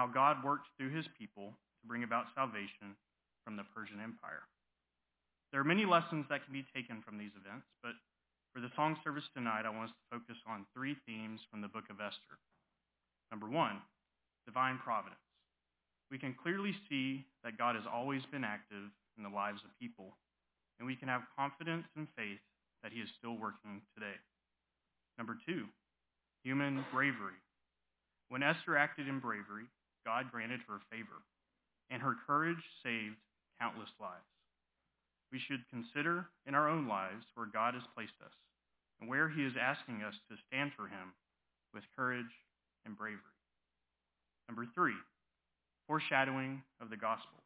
how God worked through his people to bring about salvation from the Persian Empire. There are many lessons that can be taken from these events, but for the song service tonight, I want us to focus on three themes from the book of Esther. Number one, divine providence. We can clearly see that God has always been active in the lives of people, and we can have confidence and faith that he is still working today. Number two, human bravery. When Esther acted in bravery, God granted her favor, and her courage saved countless lives. We should consider in our own lives where God has placed us and where he is asking us to stand for him with courage and bravery. Number three, foreshadowing of the gospel.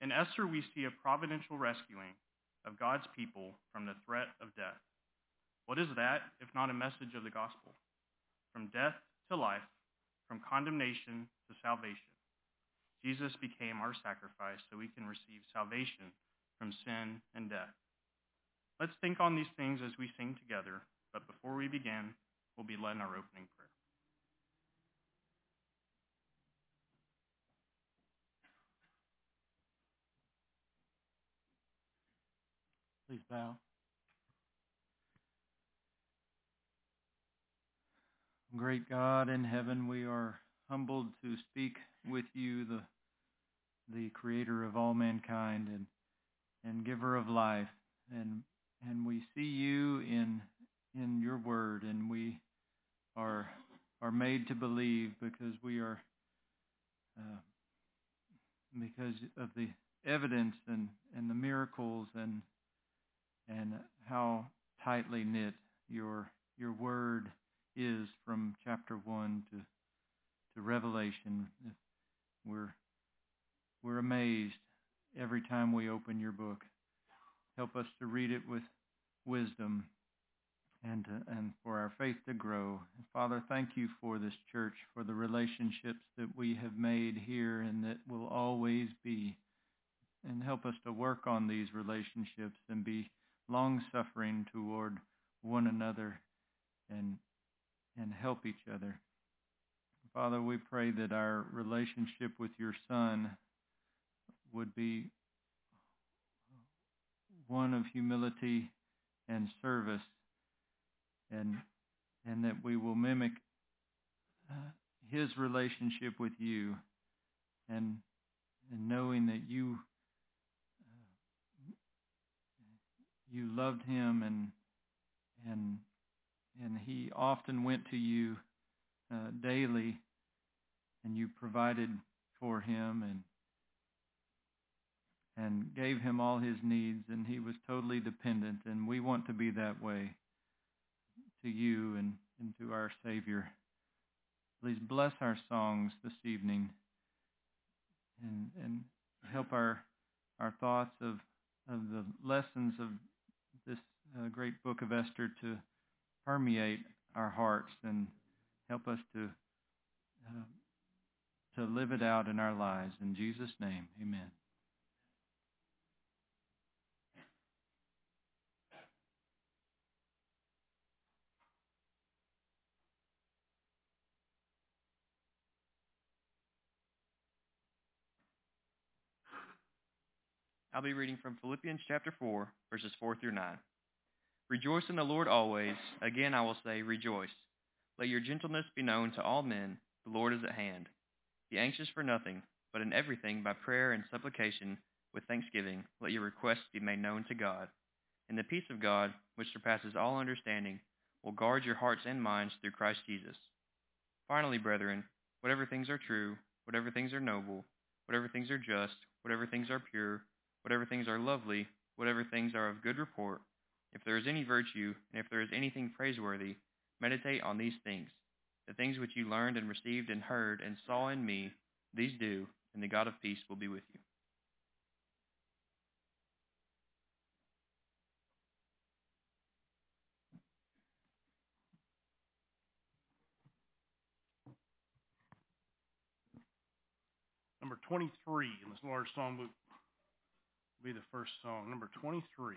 In Esther, we see a providential rescuing of God's people from the threat of death. What is that if not a message of the gospel? From death to life, from condemnation to salvation. Jesus became our sacrifice so we can receive salvation from sin and death. Let's think on these things as we sing together, but before we begin, we'll be led in our opening prayer. Please bow. Great God in heaven, we are humbled to speak with you, the the creator of all mankind and and giver of life. And and we see you in in your word and we are are made to believe because we are uh, because of the evidence and, and the miracles and and how tightly knit your your word is from chapter one to to Revelation. We're we're amazed every time we open your book. Help us to read it with wisdom and to, and for our faith to grow. Father, thank you for this church, for the relationships that we have made here and that will always be. And help us to work on these relationships and be long-suffering toward one another and and help each other. Father, we pray that our relationship with your Son would be one of humility and service and and that we will mimic uh, his relationship with you and and knowing that you uh, you loved him and and and he often went to you uh, daily and you provided for him and and gave him all his needs and he was totally dependent and we want to be that way to you and, and to our Savior. Please bless our songs this evening and and help our our thoughts of of the lessons of this uh, great book of Esther to permeate our hearts and help us to uh, to live it out in our lives. In Jesus' name, amen. I'll be reading from Philippians chapter 4, verses 4 through 9. Rejoice in the Lord always. Again I will say, rejoice. Let your gentleness be known to all men. The Lord is at hand. Be anxious for nothing, but in everything by prayer and supplication with thanksgiving let your requests be made known to God. And the peace of God, which surpasses all understanding, will guard your hearts and minds through Christ Jesus. Finally, brethren, whatever things are true, whatever things are noble, whatever things are just, whatever things are pure, whatever things are lovely, whatever things are of good report, if there is any virtue, and if there is anything praiseworthy, meditate on these things. The things which you learned and received and heard and saw in me, these do, and the God of peace will be with you. Number 23 in this large songbook will be the first song, number 23.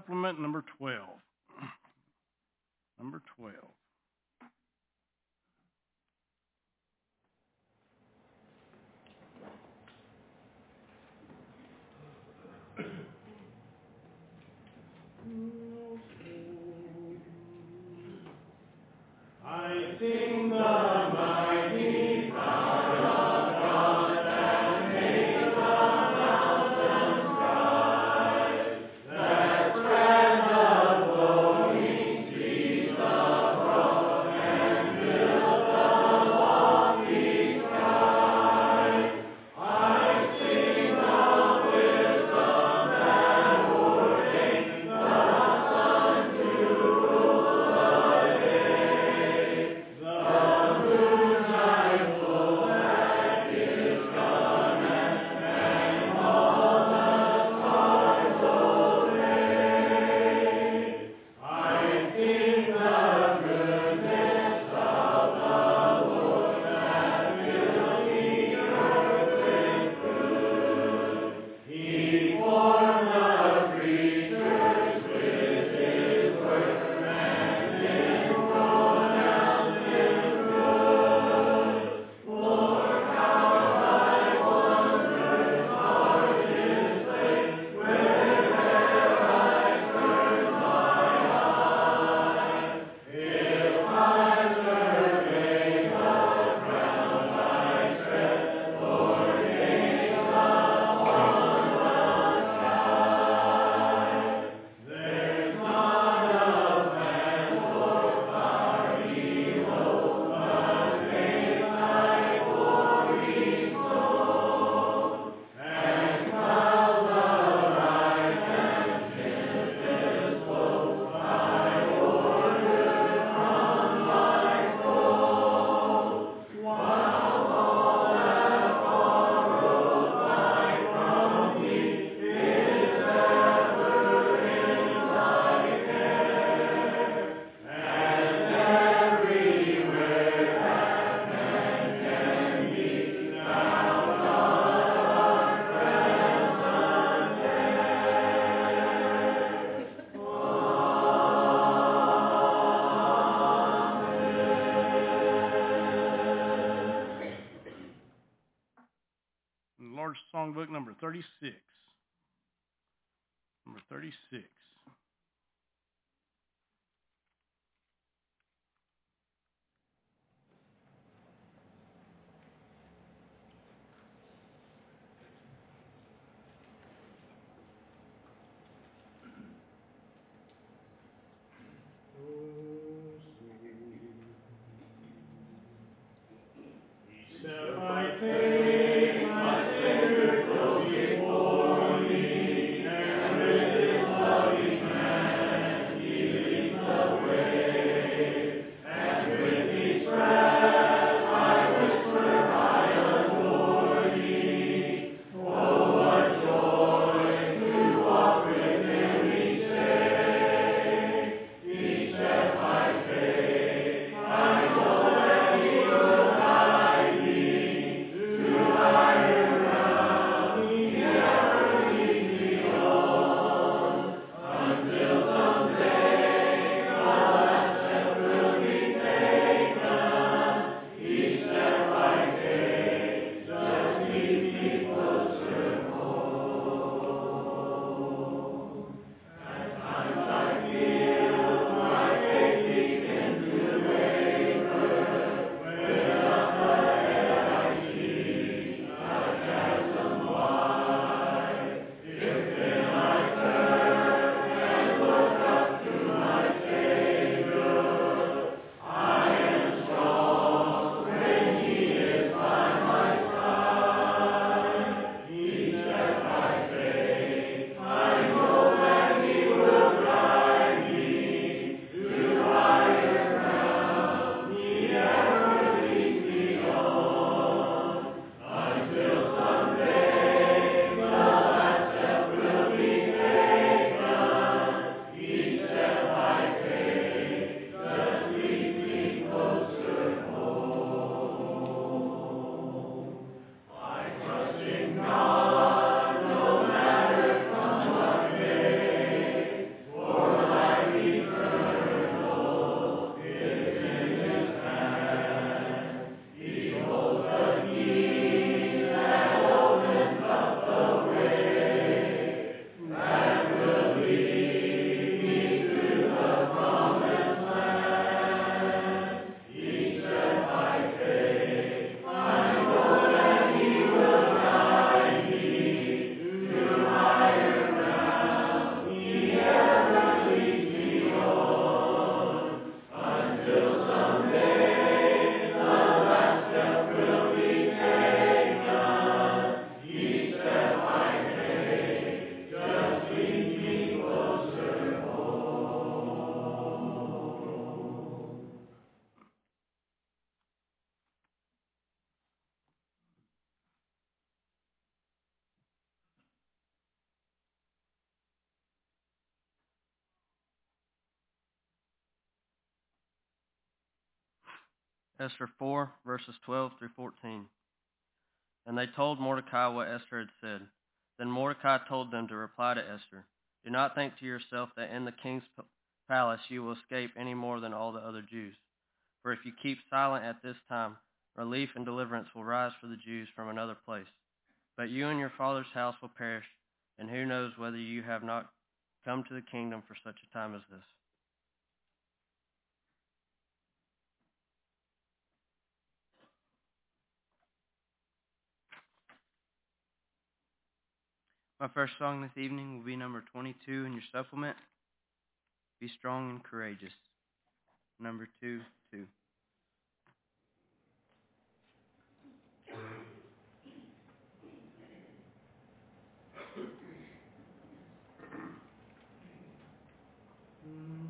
supplement number 12. Esther 4, verses 12 through 14. And they told Mordecai what Esther had said. Then Mordecai told them to reply to Esther, Do not think to yourself that in the king's palace you will escape any more than all the other Jews. For if you keep silent at this time, relief and deliverance will rise for the Jews from another place. But you and your father's house will perish, and who knows whether you have not come to the kingdom for such a time as this. My first song this evening will be number 22 in your supplement. Be strong and courageous. Number 2, 2. Be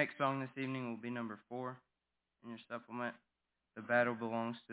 Next song this evening will be number four in your supplement. The battle belongs to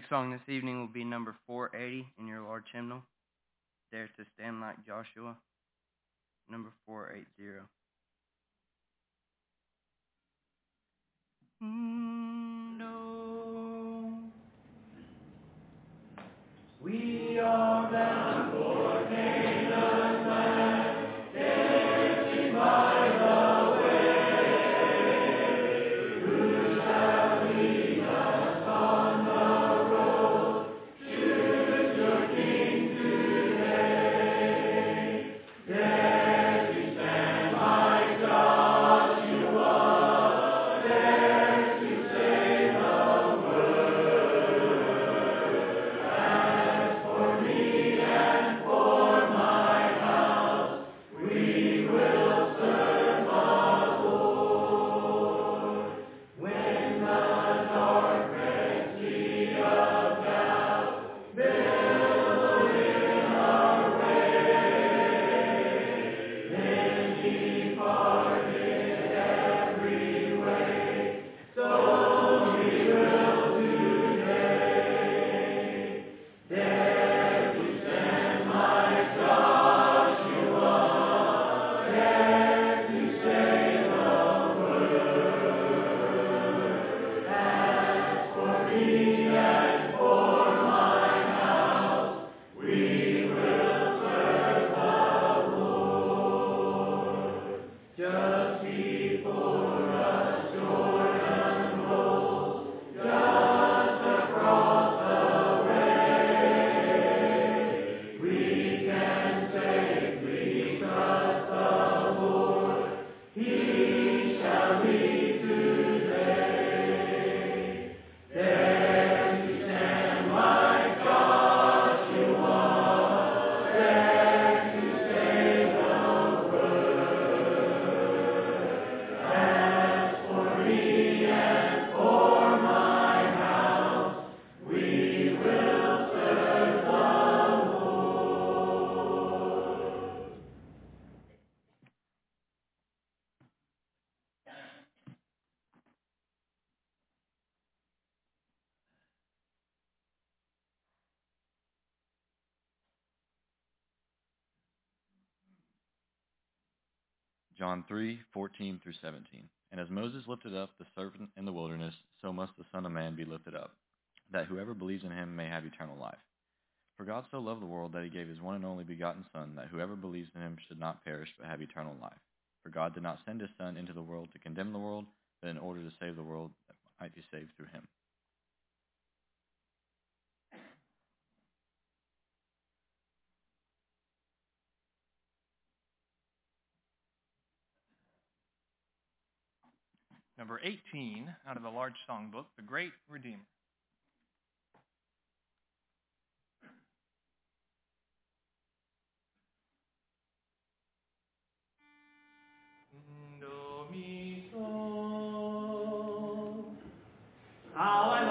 Next song this evening will be number 480 in your large hymnal. Dare to stand like Joshua. Number 480. Mm, no. We John 3:14 through 17. And as Moses lifted up the serpent in the wilderness, so must the Son of Man be lifted up, that whoever believes in him may have eternal life. For God so loved the world that he gave his one and only begotten Son, that whoever believes in him should not perish but have eternal life. For God did not send his Son into the world to condemn the world, but in order to save the world that might be saved through him. Number 18 out of the large songbook, The Great Redeemer. Do. How I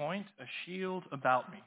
point a shield about me.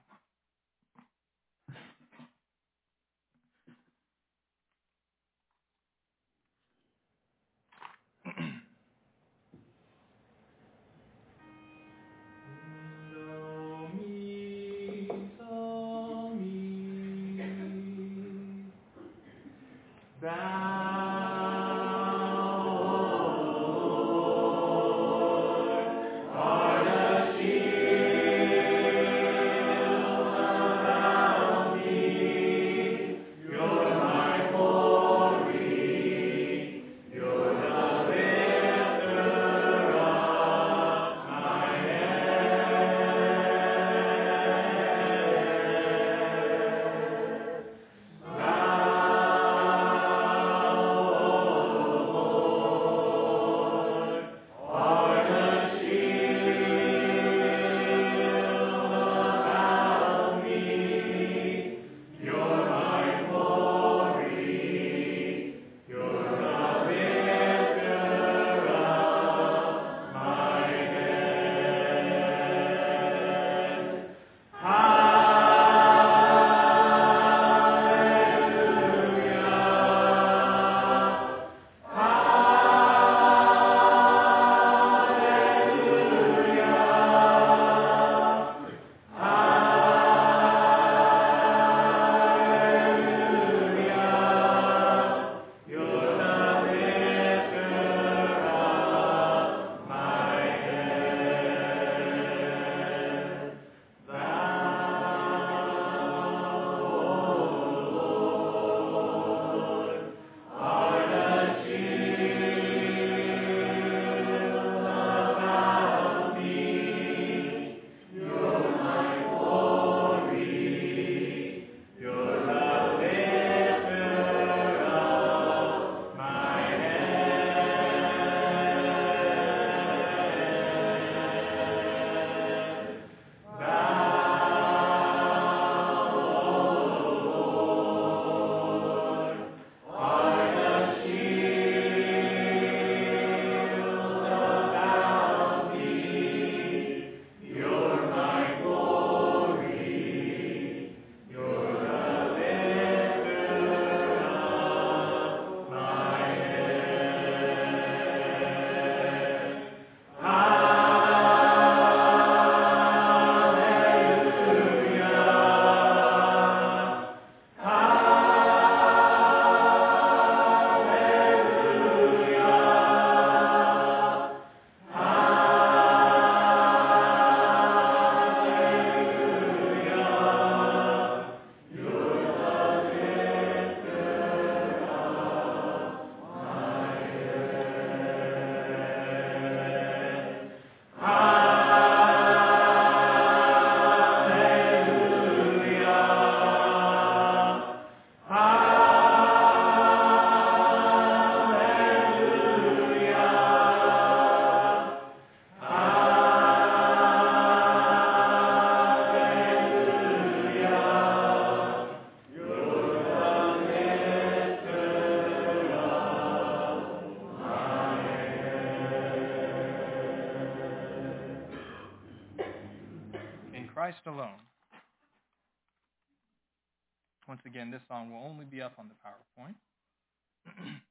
Christ alone. Once again, this song will only be up on the PowerPoint.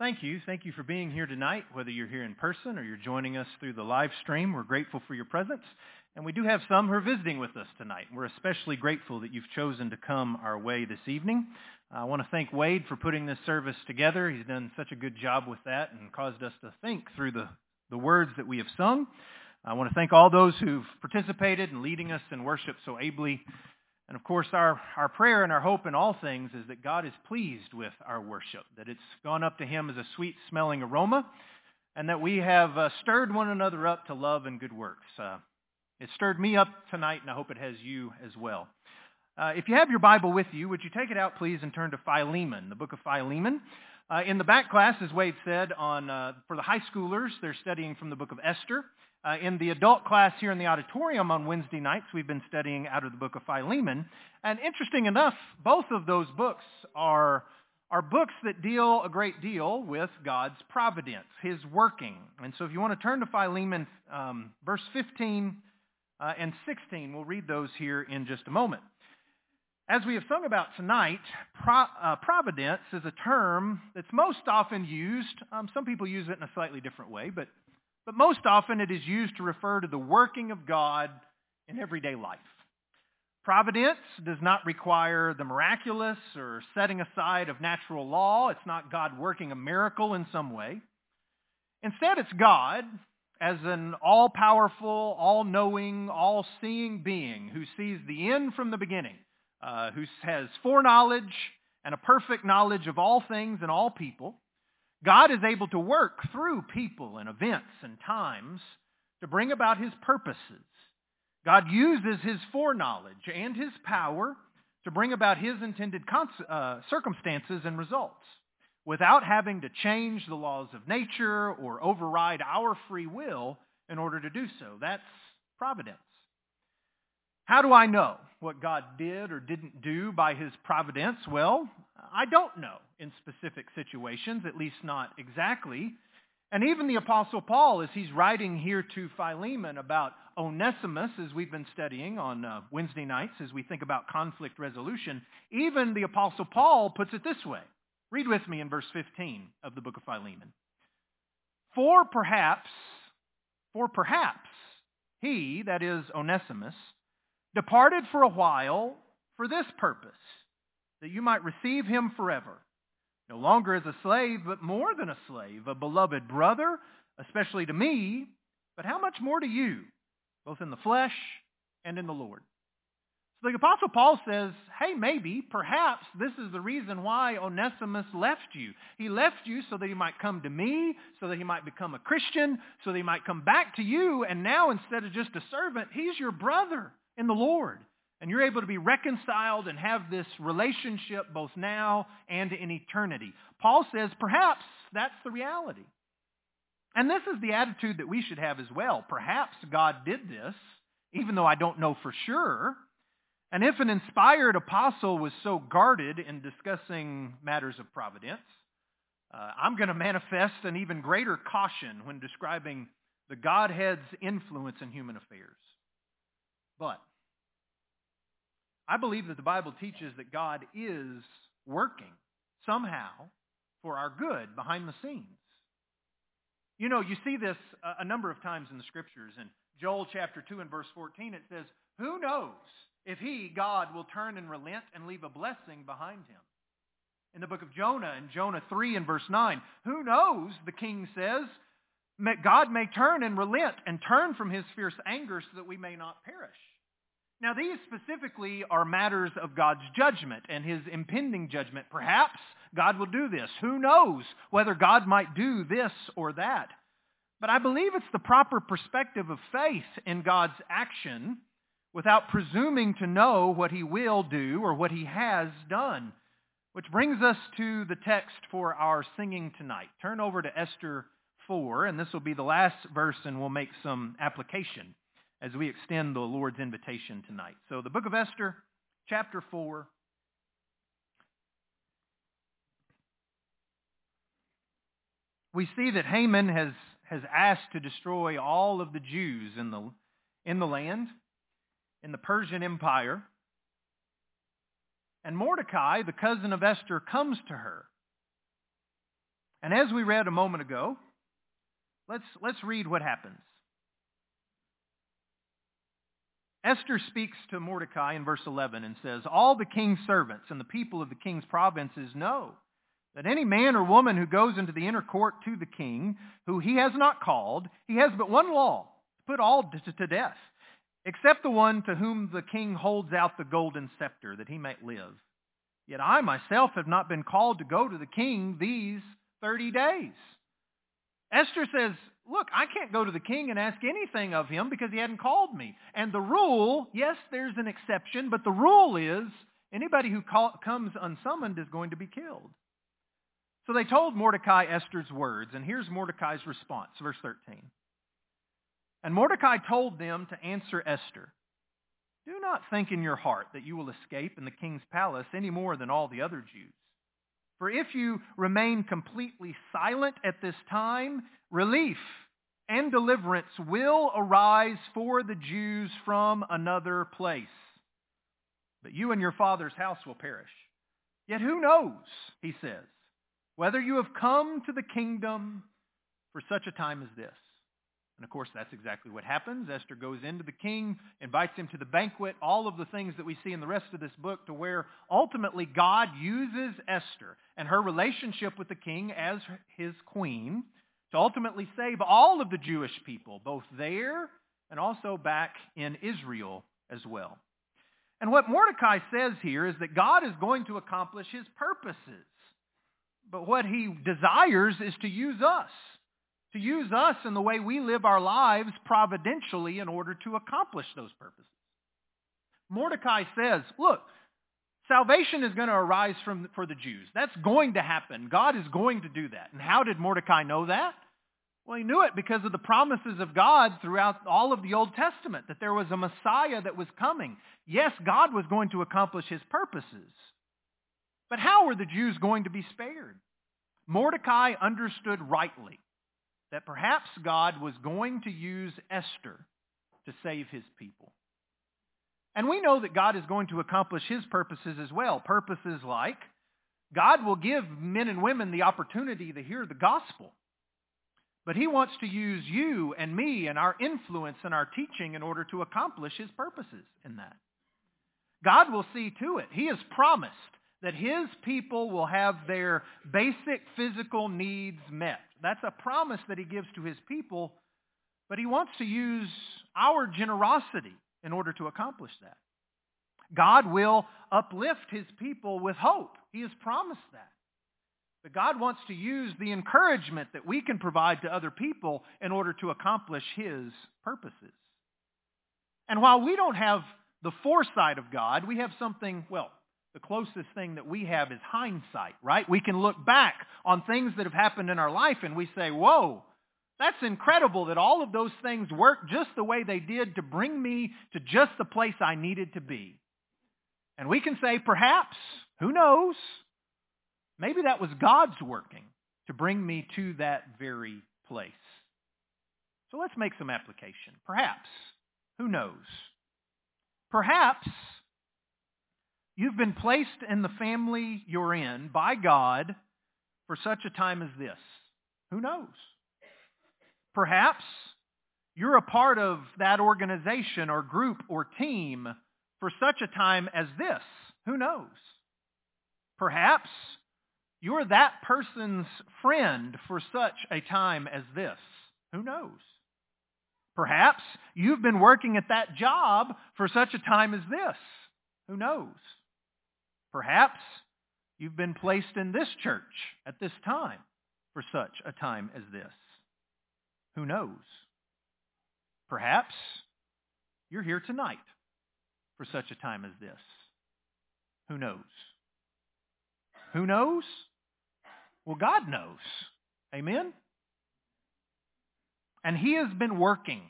thank you. Thank you for being here tonight, whether you're here in person or you're joining us through the live stream. We're grateful for your presence. And we do have some who are visiting with us tonight. We're especially grateful that you've chosen to come our way this evening. I want to thank Wade for putting this service together. He's done such a good job with that and caused us to think through the, the words that we have sung. I want to thank all those who've participated in leading us in worship so ably. And of course, our, our prayer and our hope in all things is that God is pleased with our worship, that it's gone up to him as a sweet smelling aroma, and that we have uh, stirred one another up to love and good works. Uh, it stirred me up tonight, and I hope it has you as well. Uh, if you have your Bible with you, would you take it out, please, and turn to Philemon, the book of Philemon. Uh, in the back class, as Wade said, on uh, for the high schoolers, they're studying from the book of Esther. Uh, in the adult class here in the auditorium on Wednesday nights, we've been studying out of the book of Philemon. And interesting enough, both of those books are, are books that deal a great deal with God's providence, his working. And so if you want to turn to Philemon, um, verse 15 uh, and 16, we'll read those here in just a moment. As we have sung about tonight, pro, uh, providence is a term that's most often used. Um, some people use it in a slightly different way, but but most often it is used to refer to the working of God in everyday life. Providence does not require the miraculous or setting aside of natural law. It's not God working a miracle in some way. Instead, it's God as an all-powerful, all-knowing, all-seeing being who sees the end from the beginning, uh, who has foreknowledge and a perfect knowledge of all things and all people, God is able to work through people and events and times to bring about his purposes. God uses his foreknowledge and his power to bring about his intended uh, circumstances and results without having to change the laws of nature or override our free will in order to do so. That's providence. How do I know what God did or didn't do by his providence? Well, I don't know in specific situations, at least not exactly. And even the Apostle Paul, as he's writing here to Philemon about Onesimus, as we've been studying on uh, Wednesday nights as we think about conflict resolution, even the Apostle Paul puts it this way. Read with me in verse 15 of the book of Philemon. For perhaps, for perhaps, he, that is Onesimus, departed for a while for this purpose, that you might receive him forever, no longer as a slave, but more than a slave, a beloved brother, especially to me, but how much more to you, both in the flesh and in the Lord. So the Apostle Paul says, hey, maybe, perhaps this is the reason why Onesimus left you. He left you so that he might come to me, so that he might become a Christian, so that he might come back to you, and now instead of just a servant, he's your brother in the Lord. And you're able to be reconciled and have this relationship both now and in eternity. Paul says perhaps that's the reality. And this is the attitude that we should have as well. Perhaps God did this, even though I don't know for sure. And if an inspired apostle was so guarded in discussing matters of providence, uh, I'm going to manifest an even greater caution when describing the Godhead's influence in human affairs. But I believe that the Bible teaches that God is working somehow for our good behind the scenes. You know, you see this a number of times in the scriptures. In Joel chapter 2 and verse 14, it says, Who knows if he, God, will turn and relent and leave a blessing behind him? In the book of Jonah, in Jonah 3 and verse 9, who knows, the king says, God may turn and relent and turn from his fierce anger so that we may not perish. Now, these specifically are matters of God's judgment and his impending judgment. Perhaps God will do this. Who knows whether God might do this or that? But I believe it's the proper perspective of faith in God's action without presuming to know what he will do or what he has done. Which brings us to the text for our singing tonight. Turn over to Esther 4, and this will be the last verse, and we'll make some application as we extend the Lord's invitation tonight. So the book of Esther, chapter 4. We see that Haman has, has asked to destroy all of the Jews in the, in the land, in the Persian Empire. And Mordecai, the cousin of Esther, comes to her. And as we read a moment ago, let's, let's read what happens. Esther speaks to Mordecai in verse 11 and says, All the king's servants and the people of the king's provinces know that any man or woman who goes into the inner court to the king, who he has not called, he has but one law, to put all to, death, except the one to whom the king holds out the golden scepter, that he might live. Yet I myself have not been called to go to the king these 30 days. Esther says, look, I can't go to the king and ask anything of him because he hadn't called me. And the rule, yes, there's an exception, but the rule is anybody who call, comes unsummoned is going to be killed. So they told Mordecai Esther's words, and here's Mordecai's response, verse 13. And Mordecai told them to answer Esther, Do not think in your heart that you will escape in the king's palace any more than all the other Jews. For if you remain completely silent at this time, relief and deliverance will arise for the Jews from another place. But you and your father's house will perish. Yet who knows, he says, whether you have come to the kingdom for such a time as this. And of course, that's exactly what happens. Esther goes into the king, invites him to the banquet, all of the things that we see in the rest of this book to where ultimately God uses Esther and her relationship with the king as his queen to ultimately save all of the Jewish people, both there and also back in Israel as well. And what Mordecai says here is that God is going to accomplish his purposes. But what he desires is to use us, to use us in the way we live our lives providentially in order to accomplish those purposes. Mordecai says, look, salvation is going to arise from, for the Jews. That's going to happen. God is going to do that. And how did Mordecai know that? Well, he knew it because of the promises of God throughout all of the Old Testament, that there was a Messiah that was coming. Yes, God was going to accomplish his purposes. But how were the Jews going to be spared? Mordecai understood rightly that perhaps God was going to use Esther to save his people. And we know that God is going to accomplish his purposes as well. Purposes like God will give men and women the opportunity to hear the gospel. But he wants to use you and me and our influence and our teaching in order to accomplish his purposes in that. God will see to it. He has promised that his people will have their basic physical needs met. That's a promise that he gives to his people, but he wants to use our generosity in order to accomplish that. God will uplift his people with hope. He has promised that. But God wants to use the encouragement that we can provide to other people in order to accomplish his purposes. And while we don't have the foresight of God, we have something, well, the closest thing that we have is hindsight, right? We can look back on things that have happened in our life and we say, whoa, that's incredible that all of those things worked just the way they did to bring me to just the place I needed to be. And we can say, perhaps, who knows, maybe that was God's working to bring me to that very place. So let's make some application. Perhaps, who knows, perhaps You've been placed in the family you're in by God for such a time as this. Who knows? Perhaps you're a part of that organization or group or team for such a time as this. Who knows? Perhaps you're that person's friend for such a time as this. Who knows? Perhaps you've been working at that job for such a time as this. Who knows? Perhaps you've been placed in this church at this time for such a time as this. Who knows? Perhaps you're here tonight for such a time as this. Who knows? Who knows? Well, God knows. Amen? And he has been working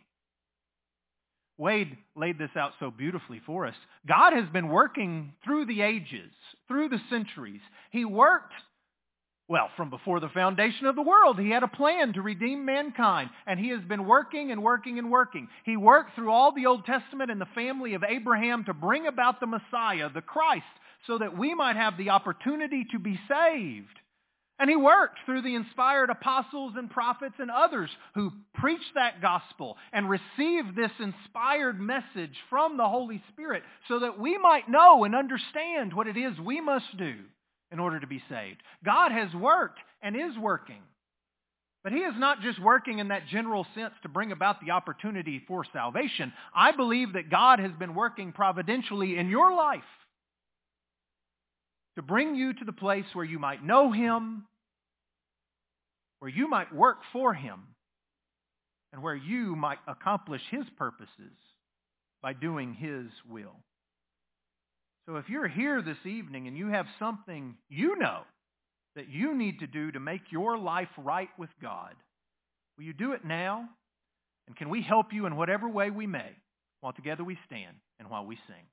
Wade laid this out so beautifully for us. God has been working through the ages, through the centuries. He worked, well, from before the foundation of the world. He had a plan to redeem mankind, and he has been working and working and working. He worked through all the Old Testament and the family of Abraham to bring about the Messiah, the Christ, so that we might have the opportunity to be saved. And he worked through the inspired apostles and prophets and others who preached that gospel and received this inspired message from the Holy Spirit so that we might know and understand what it is we must do in order to be saved. God has worked and is working. But he is not just working in that general sense to bring about the opportunity for salvation. I believe that God has been working providentially in your life to bring you to the place where you might know him, where you might work for him, and where you might accomplish his purposes by doing his will. So if you're here this evening and you have something you know that you need to do to make your life right with God, will you do it now? And can we help you in whatever way we may while together we stand and while we sing?